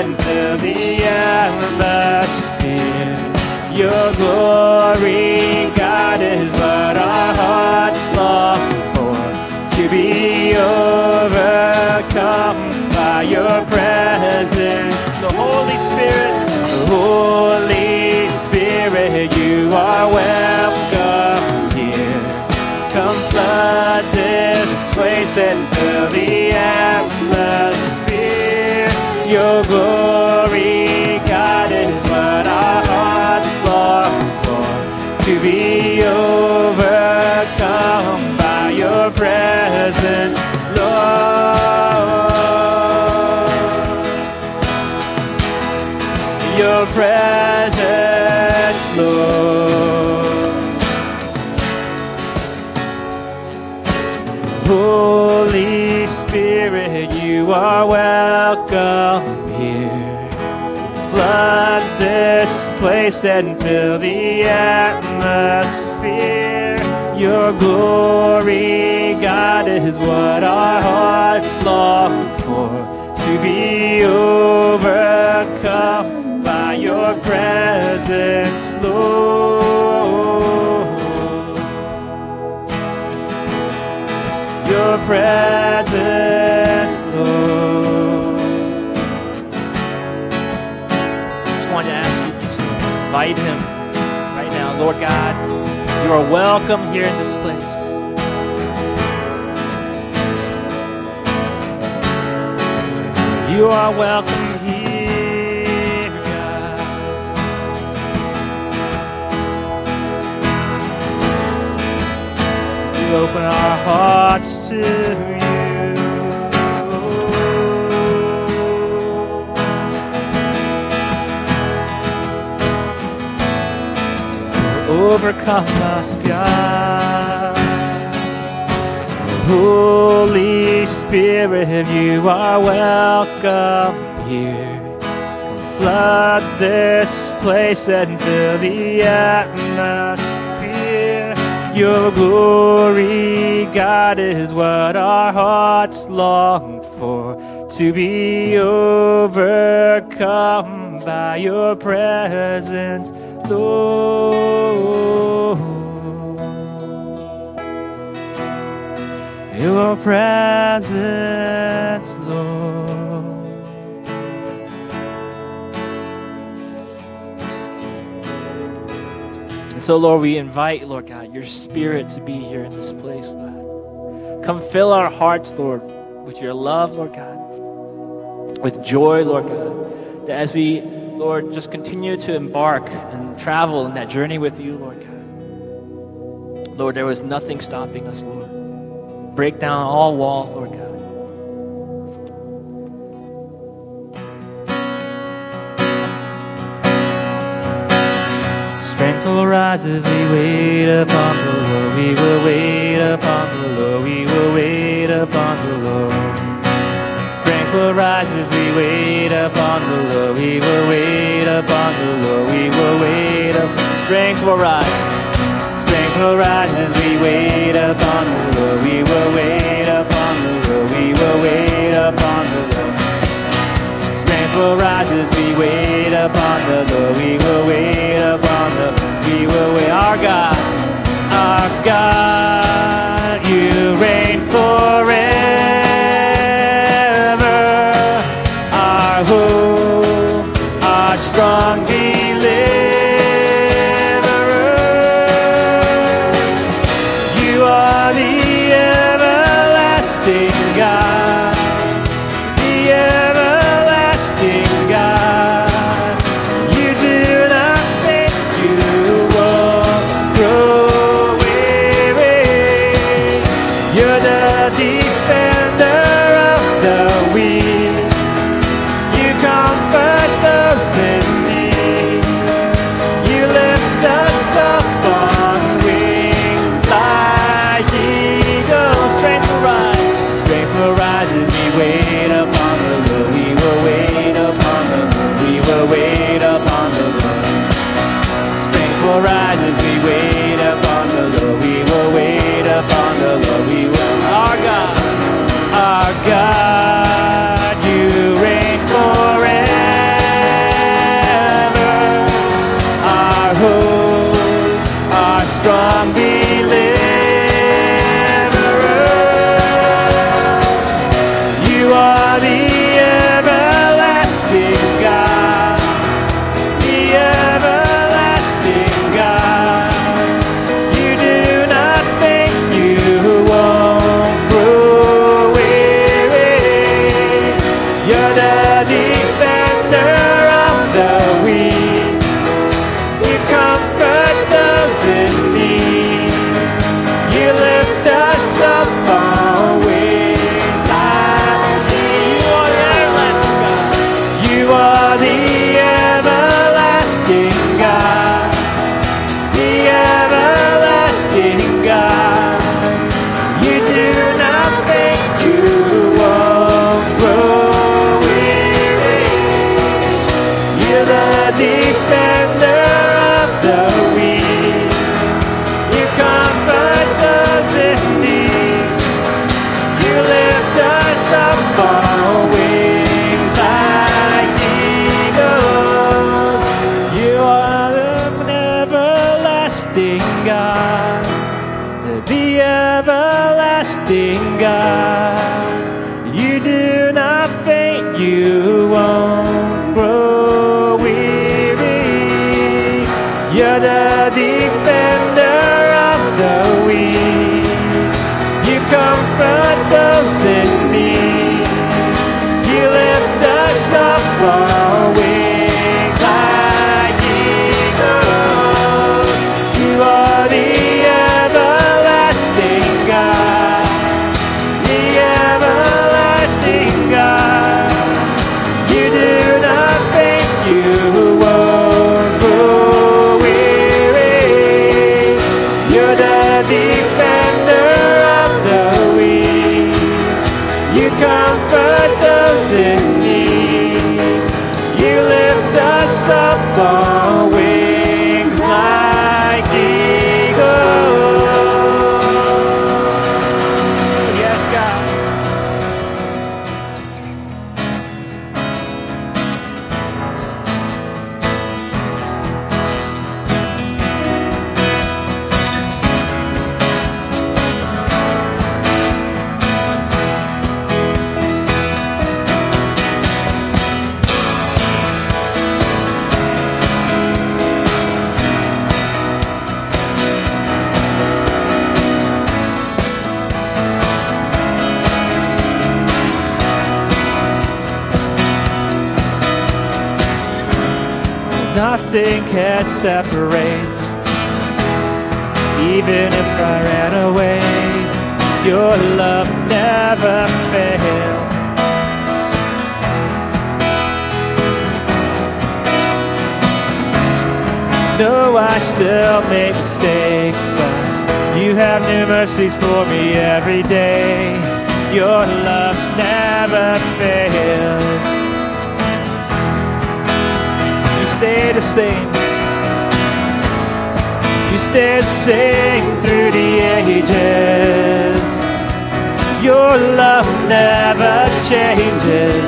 and the atmosphere. Your glory, Holy Spirit, you are welcome here. Flood this place and fill the atmosphere. Your glory, God, is what our hearts long for. To be overcome by your presence, Lord. Your presence, Lord. Just want to ask you to invite Him right now, Lord God. You are welcome here in this place. You are welcome Us, God. Holy Spirit, you are welcome here. Flood this place and fill the atmosphere. Your glory, God, is what our hearts long for. To be overcome by your presence, Lord. Your presence, Lord. And so, Lord, we invite, Lord God, your spirit to be here in this place, God. Come fill our hearts, Lord, with your love, Lord God, with joy, Lord God. That as we, Lord, just continue to embark and travel in that journey with you, Lord God. Lord, there was nothing stopping us, Lord break down all walls, Lord God. Strength will rise as we wait upon the Lord. We will wait upon the Lord. We will wait upon the Lord. Strength will rise as we wait upon the Lord. We will wait upon the Lord. We will wait up. Strength will rise strength will rise as we wait upon the Lord. We will wait upon the Lord. We will wait upon the Lord. Strength will rise as we wait upon the Lord. We will wait upon the We will wait. Our God, ti. nothing can separate. Even if I ran away, your love never fails. No, I still make mistakes, but you have new mercies for me every day. Your love never fails. stay the same. You stay the same through the ages. Your love never changes.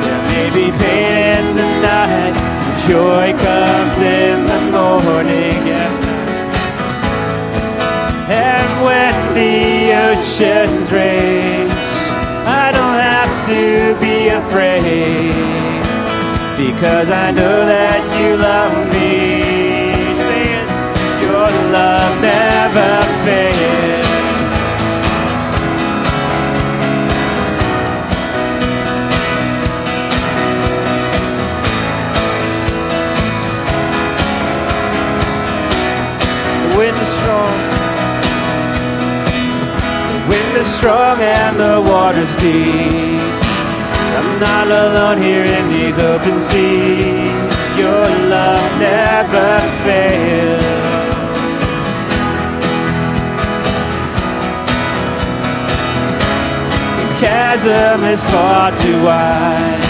There may be pain in the night, but joy comes in the morning. Yes, and when the oceans rain. Cause I know that you love me. Say it. Your love never fails. The wind is strong. The wind is strong and the water's deep. I'm not alone here in these open seas. Your love never fails. The chasm is far too wide.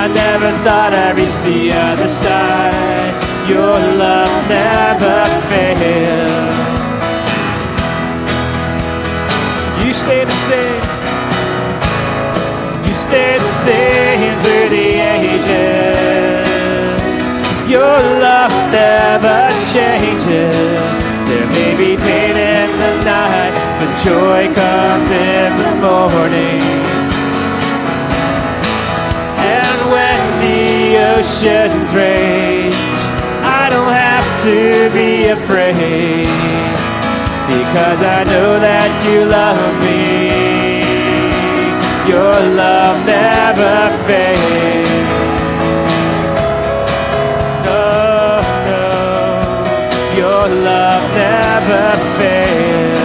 I never thought I'd reach the other side. Your love never fails. You stay the same. The same through the ages. Your love never changes. There may be pain in the night, but joy comes in the morning. And when the oceans rage, I don't have to be afraid because I know that you love me. Your love never fades. No, no, your love never fails.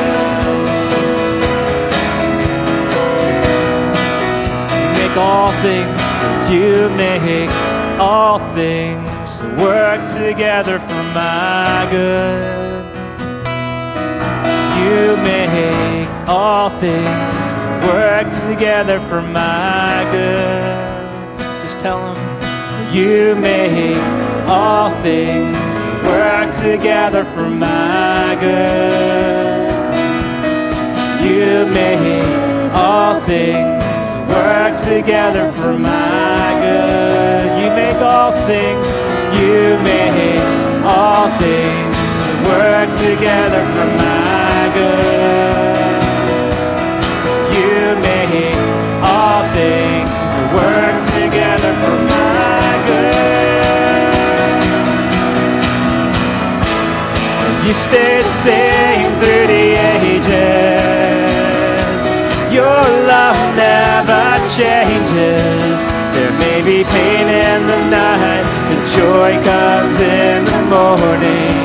You make all things, you make all things work together for my good you make all things work together for my good. Just tell them you make all things work together for my good. You make all things work together for my good. You make all things, you make all things work together for my good. The same through the ages. Your love never changes. There may be pain in the night, but joy comes in the morning.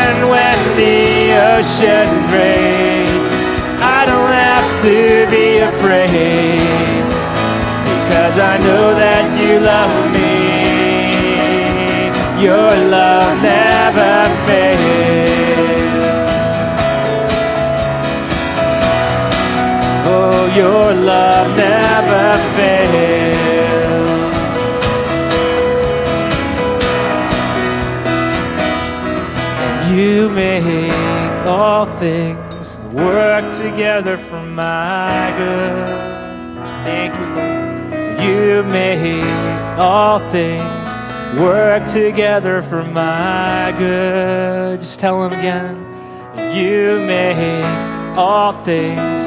And when the oceans rage, I don't have to be afraid because I know that you love me. Your love never fails. Oh, your love never fails. And you make all things work together for my good. Thank you, Lord. You make all things work together for my good. Just tell him again. You make all things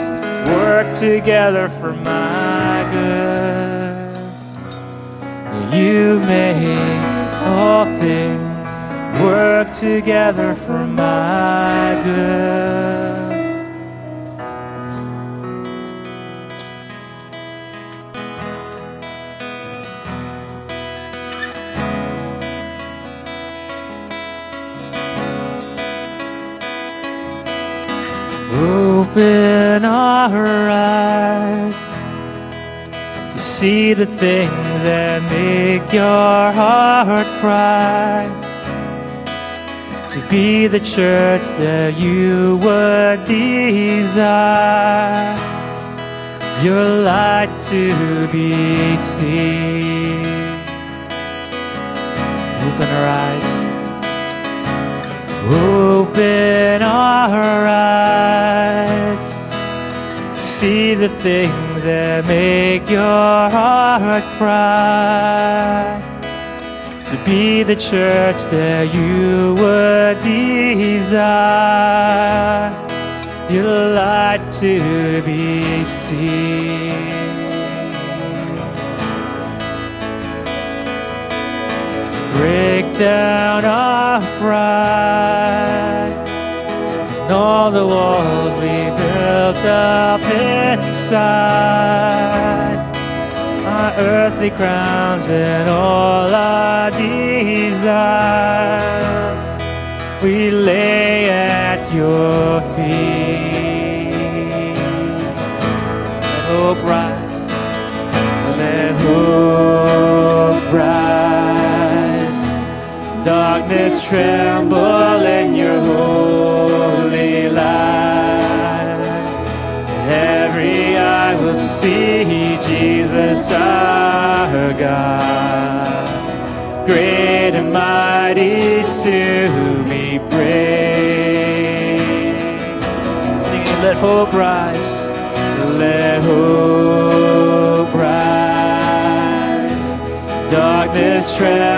work together for my good. You make all things work together for my good. Open our eyes to see the things that make your heart cry. To be the church that you would desire. Your light to be seen. Open our eyes. Open our eyes, the things that make your heart cry. To be the church that you would desire, your light to be seen. break down our pride and all the walls built up inside our earthly crowns and all our desires we lay at your feet. Let hope rise, let hope rise. Darkness tremble see Jesus our God. Great and mighty to be praised. Singing, let hope rise, let hope rise. Darkness tremble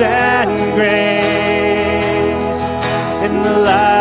and grace in the light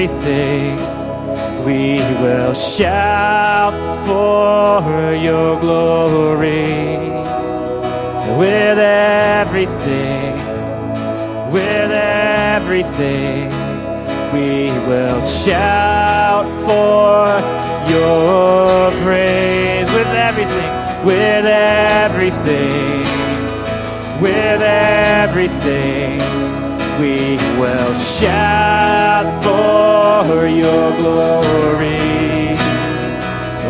everything. We will shout for your glory with everything, with everything. We will shout for your praise with everything, with everything, with everything. We will shout for your glory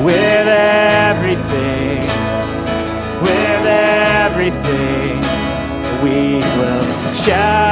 with everything, with everything. We will shout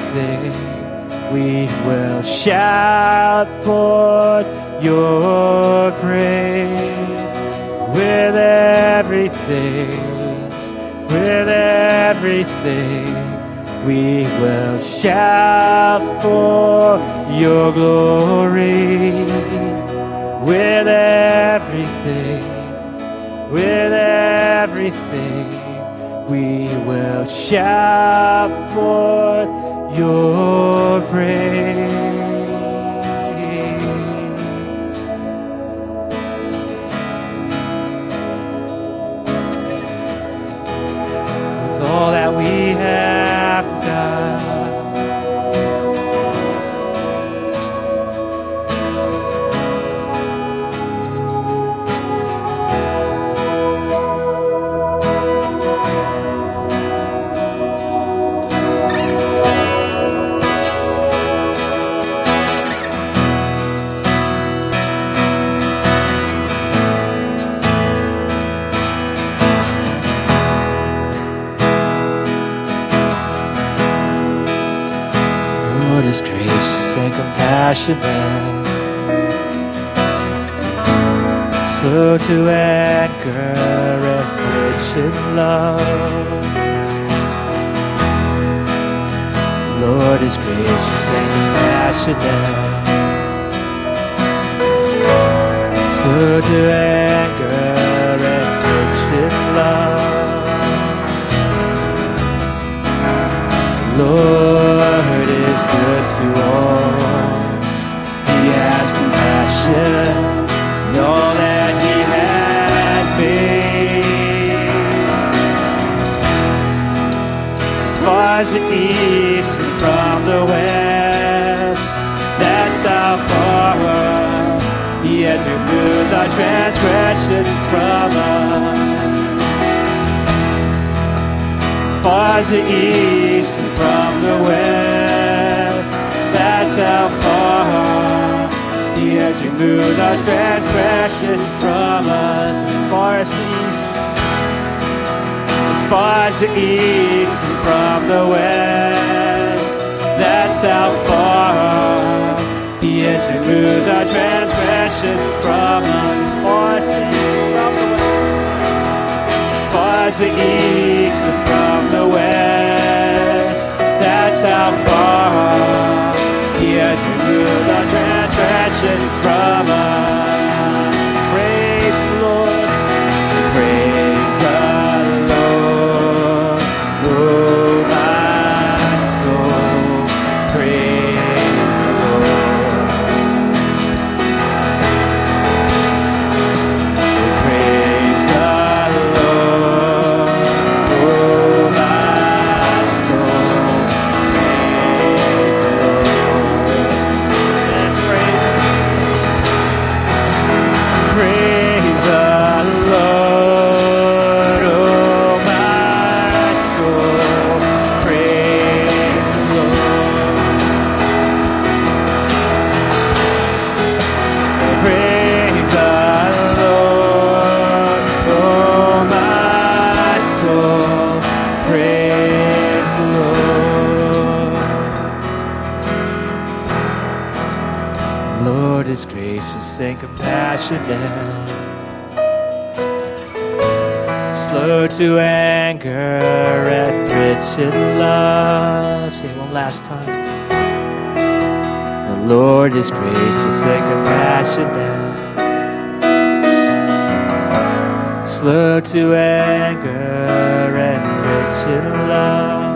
everything, we will shout forth your praise. With everything, with everything, we will shout for your glory. With everything, with everything, we will shout forth your praise. with all that we have compassionate, slow to anger and rich in love. Lord is gracious and compassionate, slow to anger and rich in love. Lord is good to all. As far as the east is from the west, that's how far He has removed our transgressions from us. As far as the east is from the west, That's how Removed our transgressions from us as far as the east, as far as the east from the west. That's how far He has removed our transgressions from us as far as the east. As far as the east The Lord is gracious and compassionate, slow to anger and rich in love.